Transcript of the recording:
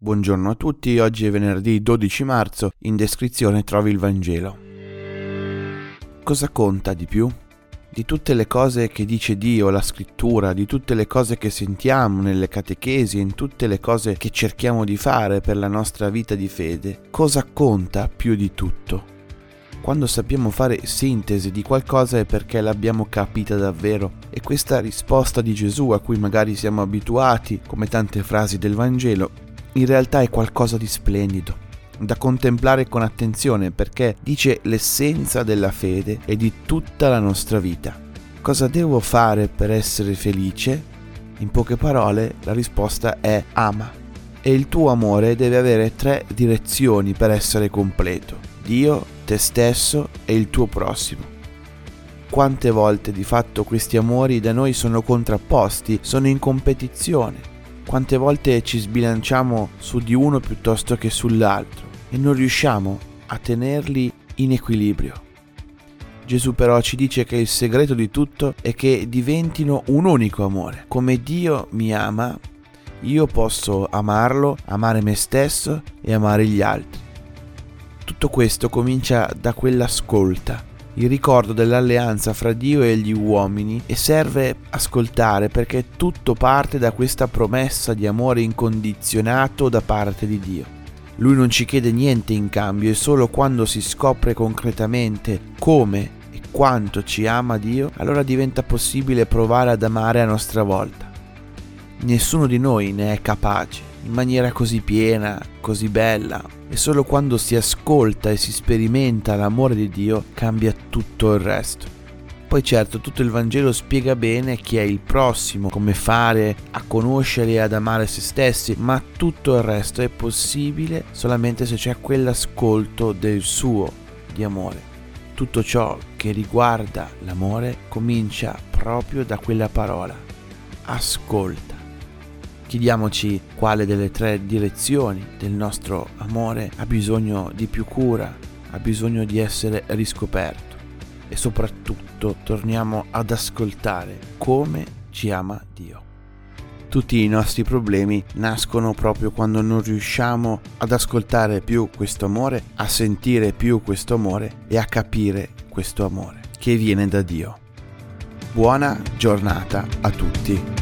Buongiorno a tutti, oggi è venerdì 12 marzo, in descrizione trovi il Vangelo. Cosa conta di più? Di tutte le cose che dice Dio, la scrittura, di tutte le cose che sentiamo nelle catechesi, in tutte le cose che cerchiamo di fare per la nostra vita di fede, cosa conta più di tutto? Quando sappiamo fare sintesi di qualcosa è perché l'abbiamo capita davvero e questa risposta di Gesù a cui magari siamo abituati, come tante frasi del Vangelo, in realtà è qualcosa di splendido, da contemplare con attenzione perché dice l'essenza della fede e di tutta la nostra vita. Cosa devo fare per essere felice? In poche parole la risposta è ama. E il tuo amore deve avere tre direzioni per essere completo. Dio, te stesso e il tuo prossimo. Quante volte di fatto questi amori da noi sono contrapposti, sono in competizione quante volte ci sbilanciamo su di uno piuttosto che sull'altro e non riusciamo a tenerli in equilibrio. Gesù però ci dice che il segreto di tutto è che diventino un unico amore. Come Dio mi ama, io posso amarlo, amare me stesso e amare gli altri. Tutto questo comincia da quell'ascolta il ricordo dell'alleanza fra Dio e gli uomini e serve ascoltare perché tutto parte da questa promessa di amore incondizionato da parte di Dio. Lui non ci chiede niente in cambio e solo quando si scopre concretamente come e quanto ci ama Dio, allora diventa possibile provare ad amare a nostra volta. Nessuno di noi ne è capace in maniera così piena, così bella, e solo quando si ascolta e si sperimenta l'amore di Dio cambia tutto il resto. Poi certo tutto il Vangelo spiega bene chi è il prossimo, come fare a conoscere e ad amare se stessi, ma tutto il resto è possibile solamente se c'è quell'ascolto del suo di amore. Tutto ciò che riguarda l'amore comincia proprio da quella parola. Ascolta. Chiediamoci quale delle tre direzioni del nostro amore ha bisogno di più cura, ha bisogno di essere riscoperto e soprattutto torniamo ad ascoltare come ci ama Dio. Tutti i nostri problemi nascono proprio quando non riusciamo ad ascoltare più questo amore, a sentire più questo amore e a capire questo amore che viene da Dio. Buona giornata a tutti.